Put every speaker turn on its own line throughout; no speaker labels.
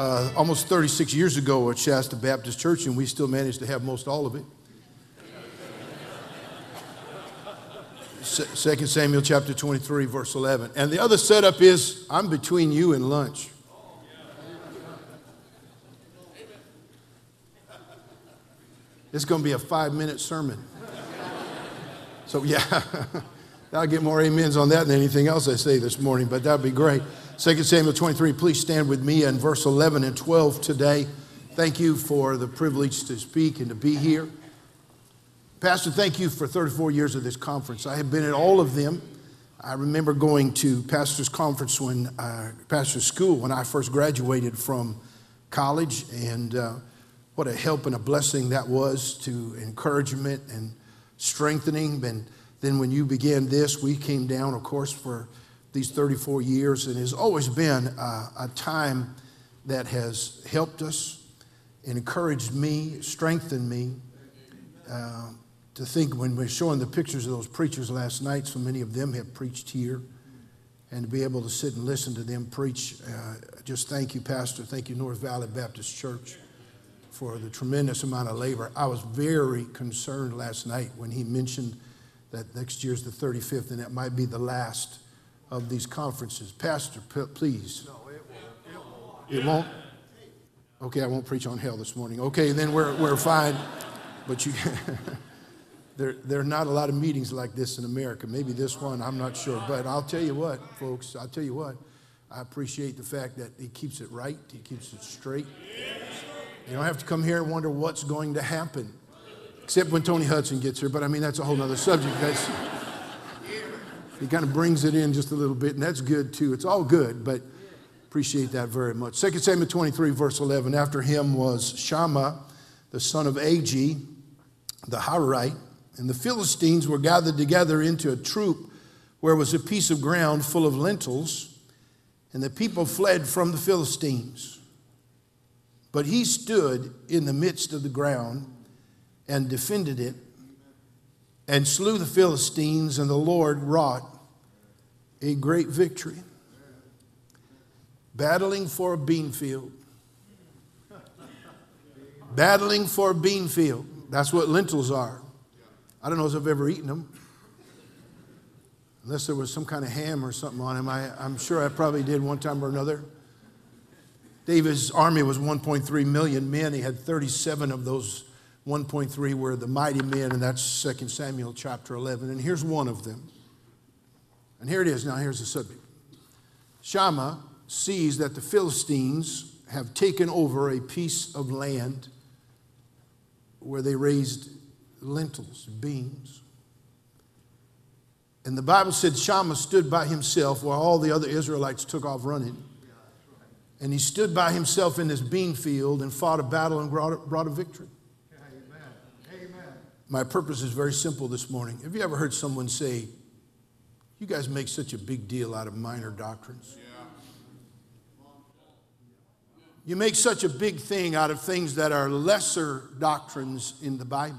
uh, almost 36 years ago at Shasta Baptist Church, and we still managed to have most all of it. Second Samuel chapter 23, verse 11. And the other setup is I'm between you and lunch. It's going to be a five minute sermon. So, yeah, I'll get more amens on that than anything else I say this morning, but that'd be great. 2 Samuel 23, please stand with me in verse 11 and 12 today. Thank you for the privilege to speak and to be here. Pastor, thank you for 34 years of this conference. I have been at all of them. I remember going to pastor's conference when, uh, pastor's school when I first graduated from college, and uh, what a help and a blessing that was to encouragement and strengthening. And then when you began this, we came down, of course, for these 34 years, and has always been a, a time that has helped us, encouraged me, strengthened me. Uh, to think when we're showing the pictures of those preachers last night, so many of them have preached here, and to be able to sit and listen to them preach, uh, just thank you, Pastor. Thank you, North Valley Baptist Church, for the tremendous amount of labor. I was very concerned last night when he mentioned that next year's the 35th, and that might be the last of these conferences. Pastor, please. No, it won't. It won't? Okay, I won't preach on hell this morning. Okay, then we're, we're fine. But you, there, there are not a lot of meetings like this in America. Maybe this one, I'm not sure. But I'll tell you what, folks, I'll tell you what. I appreciate the fact that he keeps it right, he keeps it straight. You don't have to come here and wonder what's going to happen, except when Tony Hutson gets here. But I mean, that's a whole other subject. That's, he kind of brings it in just a little bit, and that's good too. It's all good, but appreciate that very much. 2 Samuel 23, verse 11. After him was Shammah, the son of Agee, the Harite, and the Philistines were gathered together into a troop where was a piece of ground full of lentils, and the people fled from the Philistines. But he stood in the midst of the ground and defended it and slew the Philistines, and the Lord wrought a great victory. Battling for a bean field. Battling for a bean field. That's what lentils are. I don't know if I've ever eaten them. Unless there was some kind of ham or something on them. I, I'm sure I probably did one time or another. David's army was 1.3 million men. He had 37 of those 1.3 were the mighty men, and that's 2 Samuel chapter 11. And here's one of them. And here it is. Now, here's the subject Shammah sees that the Philistines have taken over a piece of land where they raised lentils, beans. And the Bible said Shammah stood by himself while all the other Israelites took off running. And he stood by himself in this bean field and fought a battle and brought a, brought a victory. My purpose is very simple this morning. Have you ever heard someone say, You guys make such a big deal out of minor doctrines? You make such a big thing out of things that are lesser doctrines in the Bible.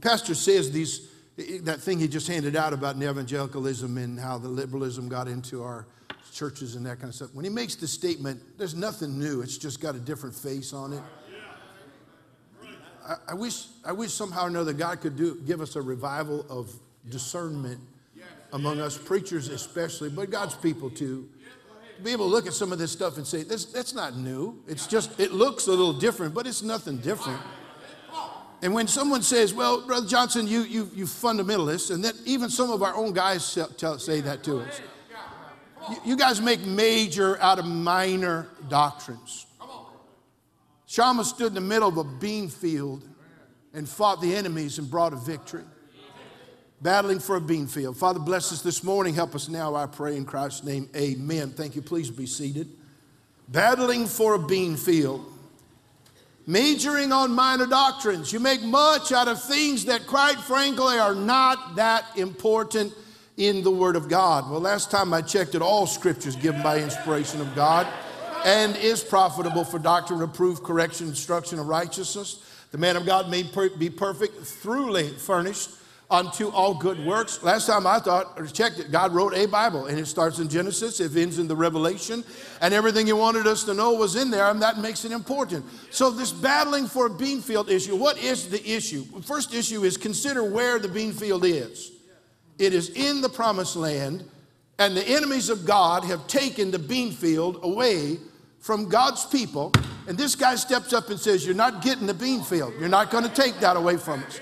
pastor says these, that thing he just handed out about evangelicalism and how the liberalism got into our churches and that kind of stuff. When he makes the statement, there's nothing new, it's just got a different face on it. I, I, wish, I wish somehow or another God could do, give us a revival of discernment among us preachers, especially, but God's people too. To be able to look at some of this stuff and say, this, that's not new. It's just, it looks a little different, but it's nothing different. And when someone says, well, Brother Johnson, you, you, you fundamentalists, and then even some of our own guys tell, say that to us. You, you guys make major out of minor doctrines. Shammah stood in the middle of a bean field and fought the enemies and brought a victory. Battling for a bean field. Father, bless us this morning. Help us now, I pray, in Christ's name. Amen. Thank you. Please be seated. battling for a bean field, majoring on minor doctrines. You make much out of things that, quite frankly, are not that important in the Word of God. Well, last time I checked it, all scriptures given by inspiration of God and is profitable for doctrine, reproof, correction, instruction of righteousness. The man of God may per- be perfect, thoroughly furnished unto all good works. Last time I thought, or checked it, God wrote a Bible, and it starts in Genesis, it ends in the Revelation, and everything He wanted us to know was in there, and that makes it important. So, this battling for a bean field issue, what is the issue? First issue is consider where the bean field is. It is in the promised land, and the enemies of God have taken the bean field away from God's people. And this guy steps up and says, You're not getting the bean field. You're not going to take that away from us.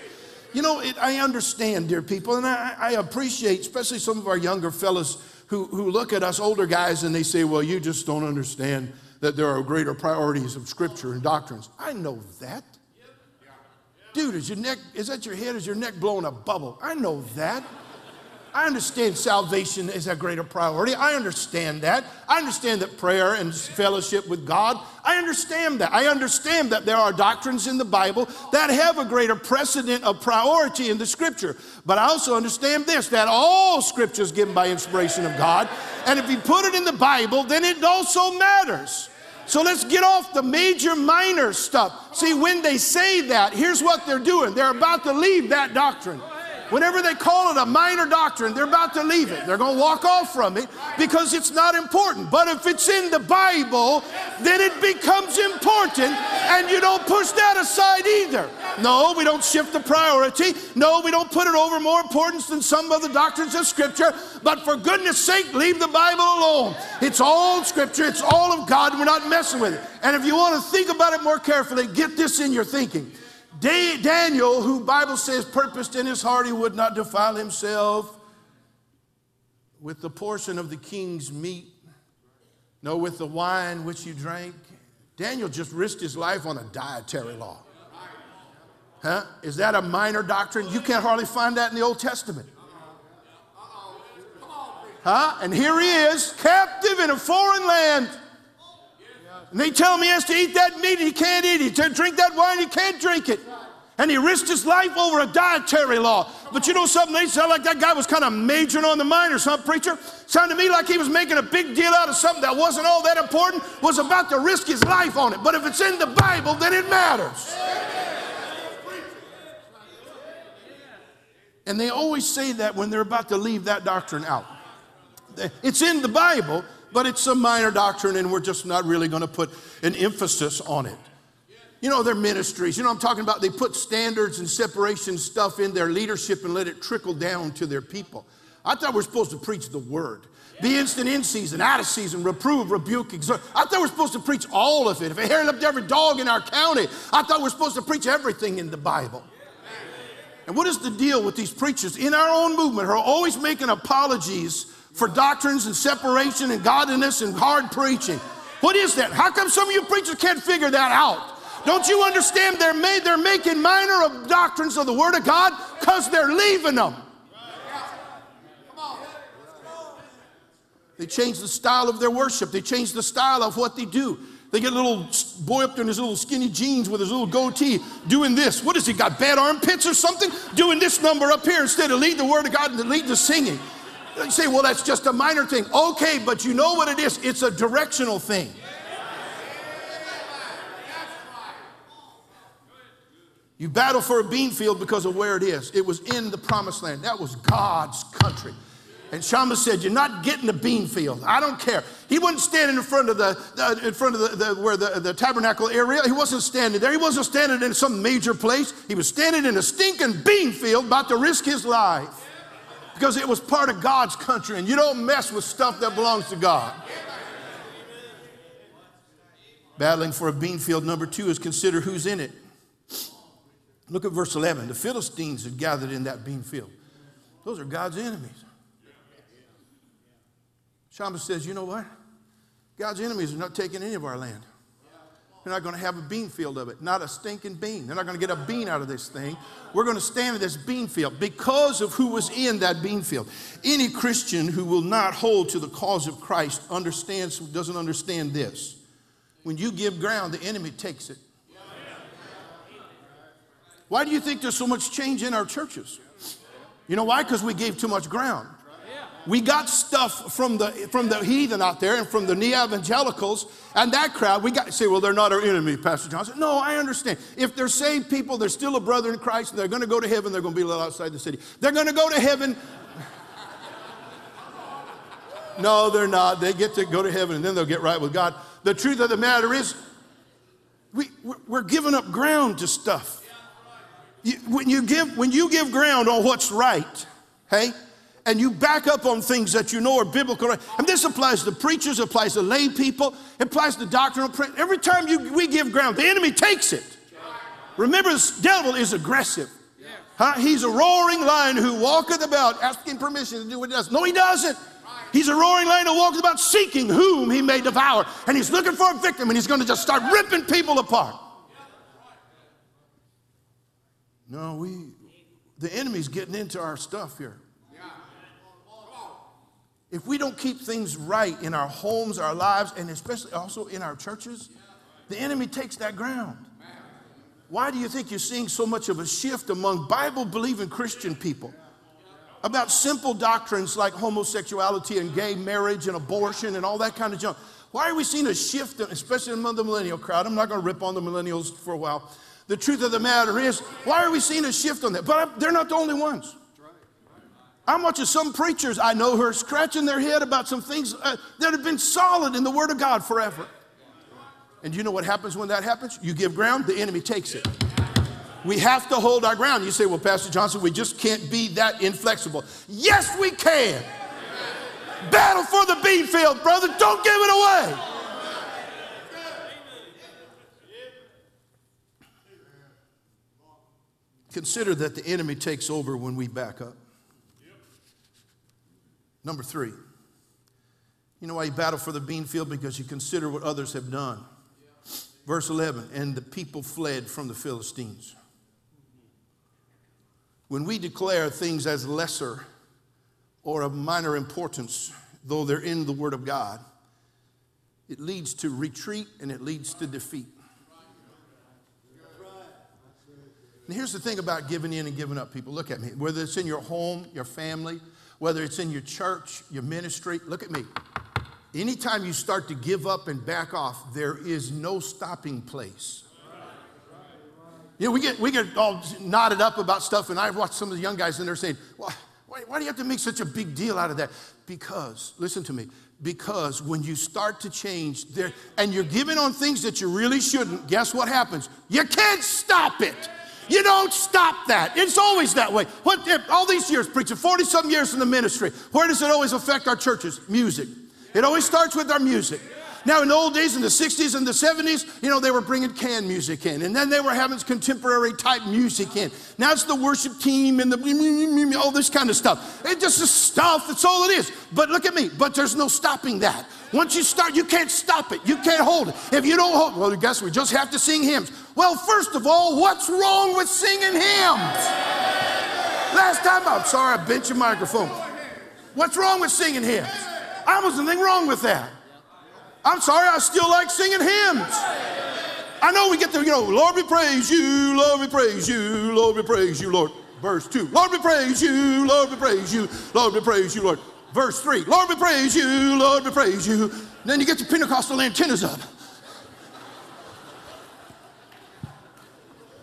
You know, it, I understand, dear people, and I, I, appreciate, especially some of our younger fellows who, who look at us older guys and they say, Well, you just don't understand that there are greater priorities of Scripture and doctrines. I know that. Dude, is your neck, is that your head? Is your neck blowing a bubble? I know that. I understand salvation is a greater priority. I understand that. I understand that prayer and fellowship with God, I understand that. I understand that there are doctrines in the Bible that have a greater precedent of priority in the scripture. But I also understand this that all scripture is given by inspiration of God. And if you put it in the Bible, then it also matters. So let's get off the major minor stuff. See, when they say that, here's what they're doing they're about to leave that doctrine. Whenever they call it a minor doctrine, they're about to leave it. They're going to walk off from it because it's not important. But if it's in the Bible, then it becomes important and you don't push that aside either. No, we don't shift the priority. No, we don't put it over more importance than some of the doctrines of Scripture. But for goodness sake, leave the Bible alone. It's all Scripture, it's all of God. We're not messing with it. And if you want to think about it more carefully, get this in your thinking. Daniel, who Bible says purposed in his heart he would not defile himself with the portion of the king's meat, nor with the wine which he drank. Daniel just risked his life on a dietary law. Huh? Is that a minor doctrine? You can't hardly find that in the Old Testament. Huh? And here he is, captive in a foreign land. And they tell him he has to eat that meat, he can't eat it. To drink that wine, he can't drink it. And he risked his life over a dietary law. But you know something? They sound like that guy was kind of majoring on the minor, some preacher. Sounded to me like he was making a big deal out of something that wasn't all that important, was about to risk his life on it. But if it's in the Bible, then it matters. And they always say that when they're about to leave that doctrine out. It's in the Bible, but it's a minor doctrine, and we're just not really going to put an emphasis on it. You know, their ministries, you know, I'm talking about they put standards and separation stuff in their leadership and let it trickle down to their people. I thought we are supposed to preach the word. Be instant in season, out of season, reprove, rebuke, exhort. I thought we are supposed to preach all of it. If it hair up to every dog in our county, I thought we we're supposed to preach everything in the Bible. And what is the deal with these preachers in our own movement who are always making apologies for doctrines and separation and godliness and hard preaching. What is that? How come some of you preachers can't figure that out? Don't you understand they're, made, they're making minor of doctrines of the Word of God because they're leaving them. They change the style of their worship. They change the style of what they do. They get a little boy up there in his little skinny jeans with his little goatee doing this. What has he got? Bad armpits or something? Doing this number up here instead of lead the word of God and lead the singing. You say, well, that's just a minor thing. Okay, but you know what it is? It's a directional thing. You battle for a bean field because of where it is. It was in the promised land. That was God's country. And Shammah said, You're not getting the bean field. I don't care. He wasn't standing in front of the, uh, in front of the, the where the, the tabernacle area. He wasn't standing there. He wasn't standing in some major place. He was standing in a stinking bean field about to risk his life because it was part of God's country, and you don't mess with stuff that belongs to God. Battling for a bean field, number two, is consider who's in it. Look at verse 11. The Philistines had gathered in that bean field. Those are God's enemies. Shammah says, You know what? God's enemies are not taking any of our land. They're not going to have a bean field of it, not a stinking bean. They're not going to get a bean out of this thing. We're going to stand in this bean field because of who was in that bean field. Any Christian who will not hold to the cause of Christ understands, doesn't understand this. when you give ground, the enemy takes it. Why do you think there's so much change in our churches? You know why? Because we gave too much ground. We got stuff from the from the heathen out there and from the neo-evangelicals and that crowd. We got say, well, they're not our enemy, Pastor Johnson. No, I understand. If they're saved people, they're still a brother in Christ, and they're going to go to heaven. They're going to be let outside the city. They're going to go to heaven. no, they're not. They get to go to heaven, and then they'll get right with God. The truth of the matter is, we, we're giving up ground to stuff. You, when, you give, when you give ground on what's right, hey, and you back up on things that you know are biblical. And this applies to preachers, applies to lay people, applies to doctrinal. Every time you, we give ground, the enemy takes it. Remember, the devil is aggressive. Huh? He's a roaring lion who walketh about asking permission to do what he does. No, he doesn't. He's a roaring lion who walks about seeking whom he may devour. And he's looking for a victim and he's going to just start ripping people apart. No, we, the enemy's getting into our stuff here. If we don't keep things right in our homes, our lives, and especially also in our churches, the enemy takes that ground. Why do you think you're seeing so much of a shift among Bible believing Christian people about simple doctrines like homosexuality and gay marriage and abortion and all that kind of junk? Why are we seeing a shift, especially among the millennial crowd? I'm not going to rip on the millennials for a while. The truth of the matter is, why are we seeing a shift on that? But they're not the only ones. I'm watching some preachers I know who are scratching their head about some things uh, that have been solid in the Word of God forever. And you know what happens when that happens? You give ground, the enemy takes it. We have to hold our ground. You say, well, Pastor Johnson, we just can't be that inflexible. Yes, we can. Battle for the bean field, brother. Don't give it away. Consider that the enemy takes over when we back up. Number three, you know why you battle for the bean field? Because you consider what others have done. Verse 11, and the people fled from the Philistines. When we declare things as lesser or of minor importance, though they're in the Word of God, it leads to retreat and it leads to defeat. And here's the thing about giving in and giving up, people. Look at me. Whether it's in your home, your family, whether it's in your church, your ministry. Look at me. Anytime you start to give up and back off, there is no stopping place. You know, we get, we get all knotted up about stuff, and I've watched some of the young guys, and they're saying, why, why, why do you have to make such a big deal out of that? Because, listen to me, because when you start to change there, and you're giving on things that you really shouldn't, guess what happens? You can't stop it. You don't stop that. It's always that way. What, eh, all these years preaching, 40 some years in the ministry, where does it always affect our churches? Music. It always starts with our music. Now, in the old days, in the 60s and the 70s, you know, they were bringing canned music in, and then they were having contemporary type music in. Now it's the worship team and the all this kind of stuff. It's just stuff, that's all it is. But look at me, but there's no stopping that. Once you start, you can't stop it. You can't hold it. If you don't hold, well, guess we just have to sing hymns. Well, first of all, what's wrong with singing hymns? Last time, I'm sorry, I bent your microphone. What's wrong with singing hymns? I was nothing wrong with that. I'm sorry, I still like singing hymns. I know we get the, you know, Lord, we praise you, Lord, we praise you, Lord, we praise you, Lord. Verse 2, Lord, we praise you, Lord, we praise you, Lord, we praise you, Lord. Verse 3, Lord, we praise you, Lord, we praise you. And then you get your Pentecostal antennas up.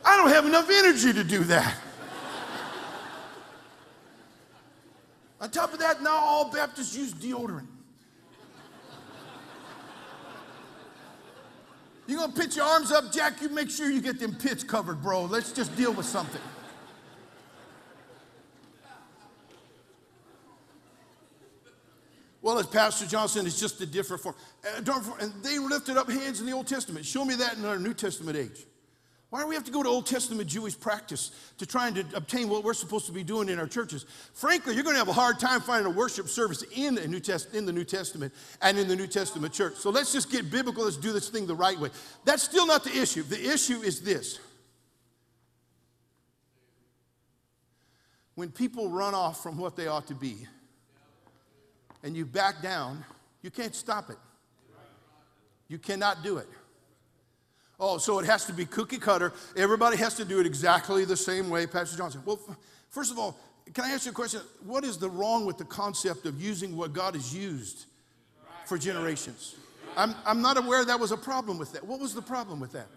I don't have enough energy to do that. On top of that, now all Baptists use deodorant. You're gonna pitch your arms up, Jack, you make sure you get them pits covered, bro. Let's just deal with something. Well, as Pastor Johnson, it's just a different form. Uh, and they lifted up hands in the Old Testament. Show me that in our New Testament age. Why do we have to go to Old Testament Jewish practice to try and to obtain what we're supposed to be doing in our churches? Frankly, you're going to have a hard time finding a worship service in the New, Test- in the New Testament and in the New Testament church. So let's just get biblical. Let's do this thing the right way. That's still not the issue. The issue is this. When people run off from what they ought to be and you back down, you can't stop it. You cannot do it. Oh, so it has to be cookie cutter. Everybody has to do it exactly the same way, Pastor Johnson. Well, first of all, can I ask you a question? What is the wrong with the concept of using what God has used for generations? I'm, I'm not aware that was a problem with that. What was the problem with that?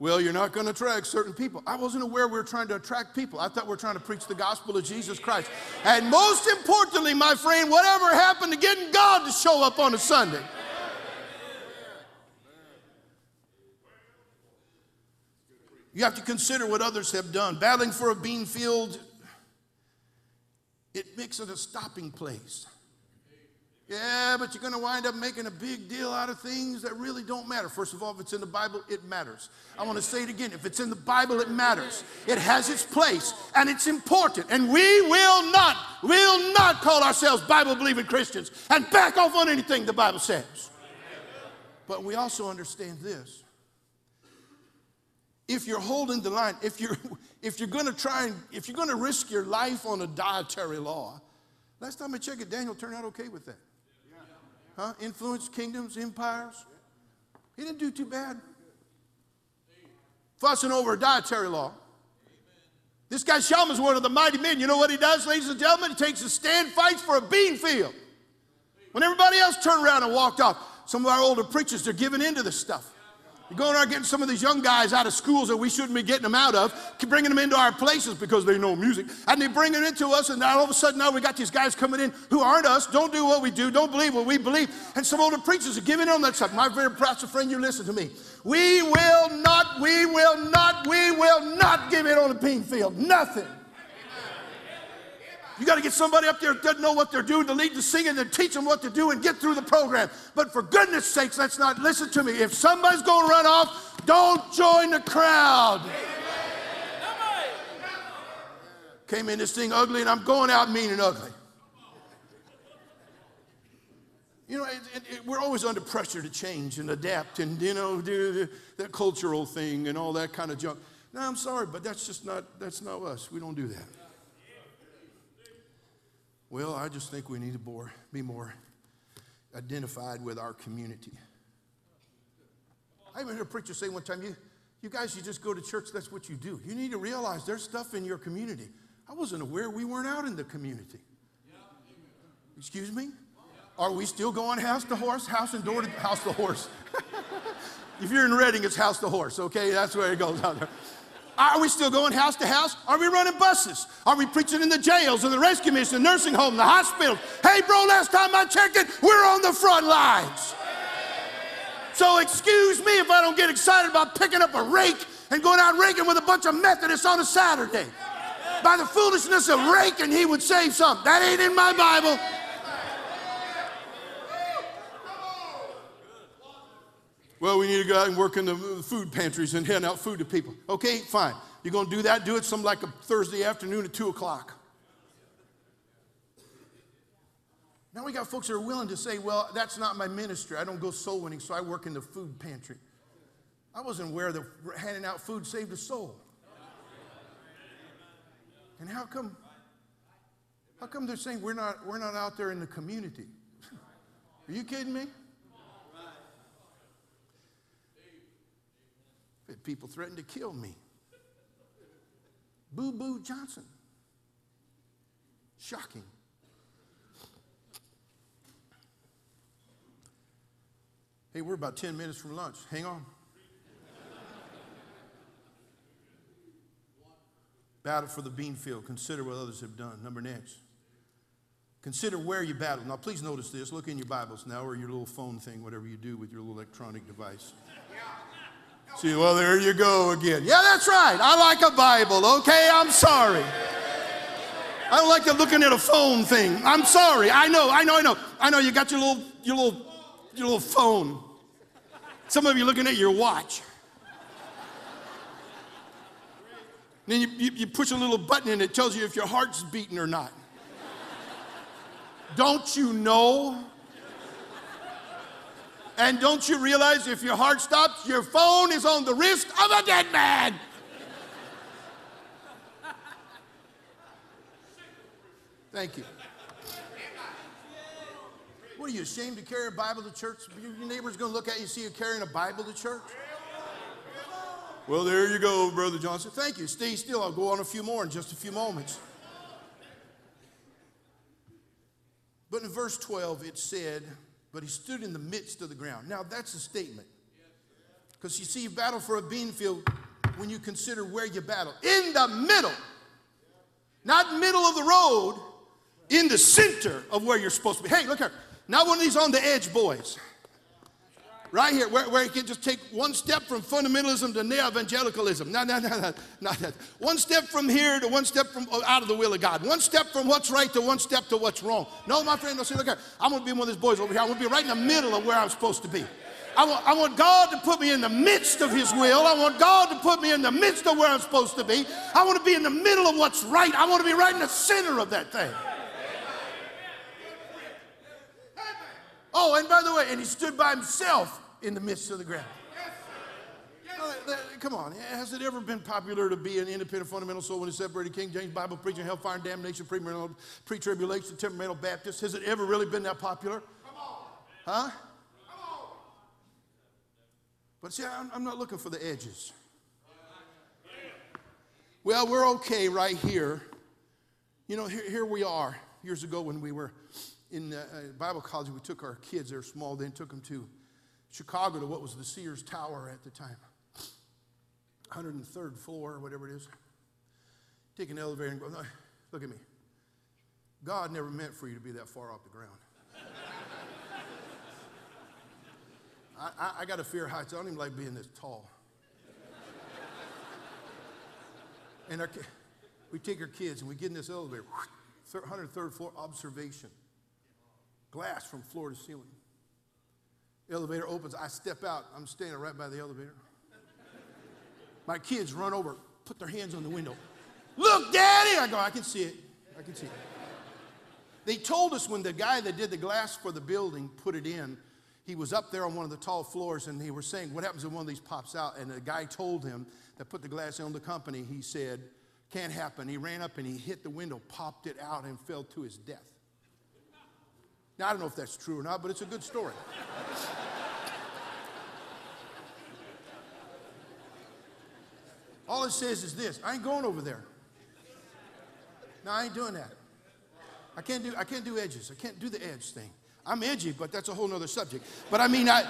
Well, you're not going to attract certain people. I wasn't aware we were trying to attract people. I thought we were trying to preach the gospel of Jesus Christ. And most importantly, my friend, whatever happened to getting God to show up on a Sunday? You have to consider what others have done. Battling for a bean field, it makes it a stopping place. Yeah, but you're going to wind up making a big deal out of things that really don't matter. First of all, if it's in the Bible, it matters. I want to say it again. If it's in the Bible, it matters. It has its place and it's important. And we will not, will not call ourselves Bible believing Christians and back off on anything the Bible says. But we also understand this. If you're holding the line, if you're if you're going to try and if you're going to risk your life on a dietary law, last time I checked it, Daniel turned out okay with that. Huh? Influenced kingdoms, empires. He didn't do too bad. Fussing over a dietary law. This guy Shammah's one of the mighty men. You know what he does, ladies and gentlemen? He takes a stand, fights for a bean field. When everybody else turned around and walked off, some of our older preachers, they're giving into this stuff. You're going around getting some of these young guys out of schools that we shouldn't be getting them out of, bringing them into our places because they know music. And they bring it into us, and now all of a sudden now we got these guys coming in who aren't us, don't do what we do, don't believe what we believe. And some older preachers are giving in on that stuff. My very pastor friend, you listen to me. We will not, we will not, we will not give it on a bean field. Nothing. You got to get somebody up there that doesn't know what they're doing to lead the singing and teach them what to do and get through the program. But for goodness sakes, let's not listen to me. If somebody's going to run off, don't join the crowd. Came in this thing ugly, and I'm going out mean and ugly. You know, it, it, it, we're always under pressure to change and adapt and, you know, do that cultural thing and all that kind of junk. No, I'm sorry, but that's just not, that's not us. We don't do that. Well, I just think we need to be more identified with our community. I even heard a preacher say one time, you, you guys, you just go to church, that's what you do. You need to realize there's stuff in your community. I wasn't aware we weren't out in the community. Excuse me? Are we still going house to horse, house and door to house to horse? if you're in Redding, it's house to horse, okay? That's where it goes out there. Are we still going house to house? Are we running buses? Are we preaching in the jails and the rescue mission, the nursing home, the hospitals? Hey, bro, last time I checked it, we're on the front lines. So excuse me if I don't get excited about picking up a rake and going out raking with a bunch of Methodists on a Saturday. By the foolishness of raking, he would save something. That ain't in my Bible. Well, we need to go out and work in the food pantries and hand out food to people. Okay, fine. You're going to do that? Do it some like a Thursday afternoon at 2 o'clock. Now we got folks that are willing to say, well, that's not my ministry. I don't go soul winning, so I work in the food pantry. I wasn't aware that handing out food saved a soul. And how come, how come they're saying we're not, we're not out there in the community? Are you kidding me? People threatened to kill me. Boo Boo Johnson. Shocking. Hey, we're about 10 minutes from lunch. Hang on. Battle for the bean field. Consider what others have done. Number next. Consider where you battle. Now, please notice this. Look in your Bibles now or your little phone thing, whatever you do with your little electronic device. See, well, there you go again. Yeah, that's right. I like a Bible, okay? I'm sorry. I don't like the looking at a phone thing. I'm sorry. I know, I know, I know. I know you got your little, your little, your little phone. Some of you looking at your watch. then you, you, you push a little button and it tells you if your heart's beating or not. Don't you know and don't you realize if your heart stops, your phone is on the wrist of a dead man? Thank you. What are you ashamed to carry a Bible to church? Your neighbor's going to look at you, see you carrying a Bible to church. Well, there you go, Brother Johnson. Thank you. Stay still. I'll go on a few more in just a few moments. But in verse 12, it said, But he stood in the midst of the ground. Now, that's a statement. Because you see, you battle for a bean field when you consider where you battle. In the middle, not middle of the road, in the center of where you're supposed to be. Hey, look here. Not one of these on the edge boys. Right here, where, where you can just take one step from fundamentalism to neo evangelicalism. No, no, no, no, not that. One step from here to one step from out of the will of God. One step from what's right to one step to what's wrong. No, my friend, no, see, look here. I'm going to be one of these boys over here. I'm going to be right in the middle of where I'm supposed to be. I want, I want God to put me in the midst of His will. I want God to put me in the midst of where I'm supposed to be. I want to be in the middle of what's right. I want to be right in the center of that thing. Oh, and by the way, and he stood by himself in the midst of the ground. Come on, has it ever been popular to be an independent fundamental soul when it's separated King James Bible preaching hellfire and damnation, pre tribulation, temperamental Baptist? Has it ever really been that popular? Come on. Huh? Come on. But see, I'm, I'm not looking for the edges. Well, we're okay right here. You know, here, here we are. Years ago, when we were in uh, Bible college, we took our kids, they were small then, took them to Chicago to what was the Sears Tower at the time. 103rd floor, or whatever it is. Take an elevator and go, look at me. God never meant for you to be that far off the ground. I, I, I got a fear of heights. I don't even like being this tall. and our, we take our kids and we get in this elevator, 103rd floor observation, glass from floor to ceiling. Elevator opens. I step out. I'm standing right by the elevator. My kids run over, put their hands on the window. Look, Daddy! I go, I can see it. I can see it. They told us when the guy that did the glass for the building put it in, he was up there on one of the tall floors and he was saying, What happens if one of these pops out? And the guy told him that put the glass on the company, he said, Can't happen. He ran up and he hit the window, popped it out, and fell to his death. Now, I don't know if that's true or not, but it's a good story. All it says is this I ain't going over there. No, I ain't doing that. I can't do, I can't do edges. I can't do the edge thing. I'm edgy, but that's a whole nother subject. But I mean, I,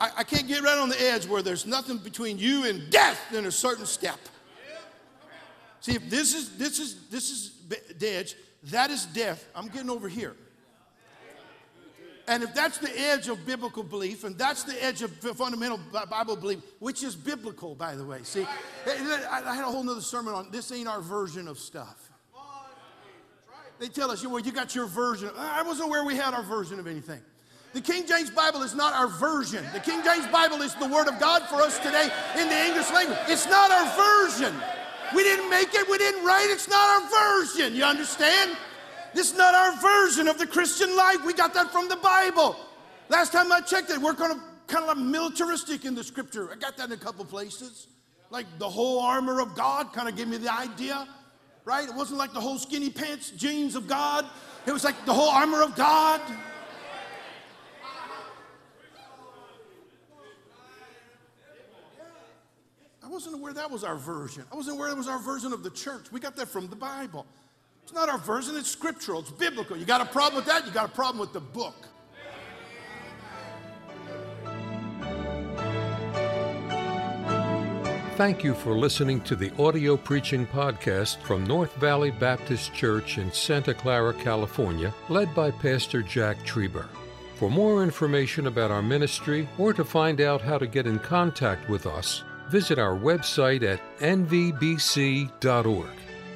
I, I can't get right on the edge where there's nothing between you and death in a certain step. See, if this is this is this is the edge, that is death. I'm getting over here. And if that's the edge of biblical belief, and that's the edge of fundamental Bible belief, which is biblical, by the way. See, eh, eh, I had a whole nother sermon on this ain't our version of stuff. They tell us, well, you got your version. I wasn't aware we had our version of anything. The King James Bible is not our version. The King James Bible is the Word of God for us today in the English language. It's not our version. We didn't make it, we didn't write it, it's not our version. You understand? This is not our version of the Christian life. We got that from the Bible. Last time I checked it, we're kind of kind of militaristic in the scripture. I got that in a couple places. Like the whole armor of God kind of gave me the idea, right? It wasn't like the whole skinny pants jeans of God. It was like the whole armor of God. I wasn't aware that was our version. I wasn't aware that was our version of the church. We got that from the Bible. It's not our version, it's scriptural, it's biblical. You got a problem with that? You got a problem with the book.
Thank you for listening to the audio preaching podcast from North Valley Baptist Church in Santa Clara, California, led by Pastor Jack Trieber. For more information about our ministry or to find out how to get in contact with us, visit our website at nvbc.org.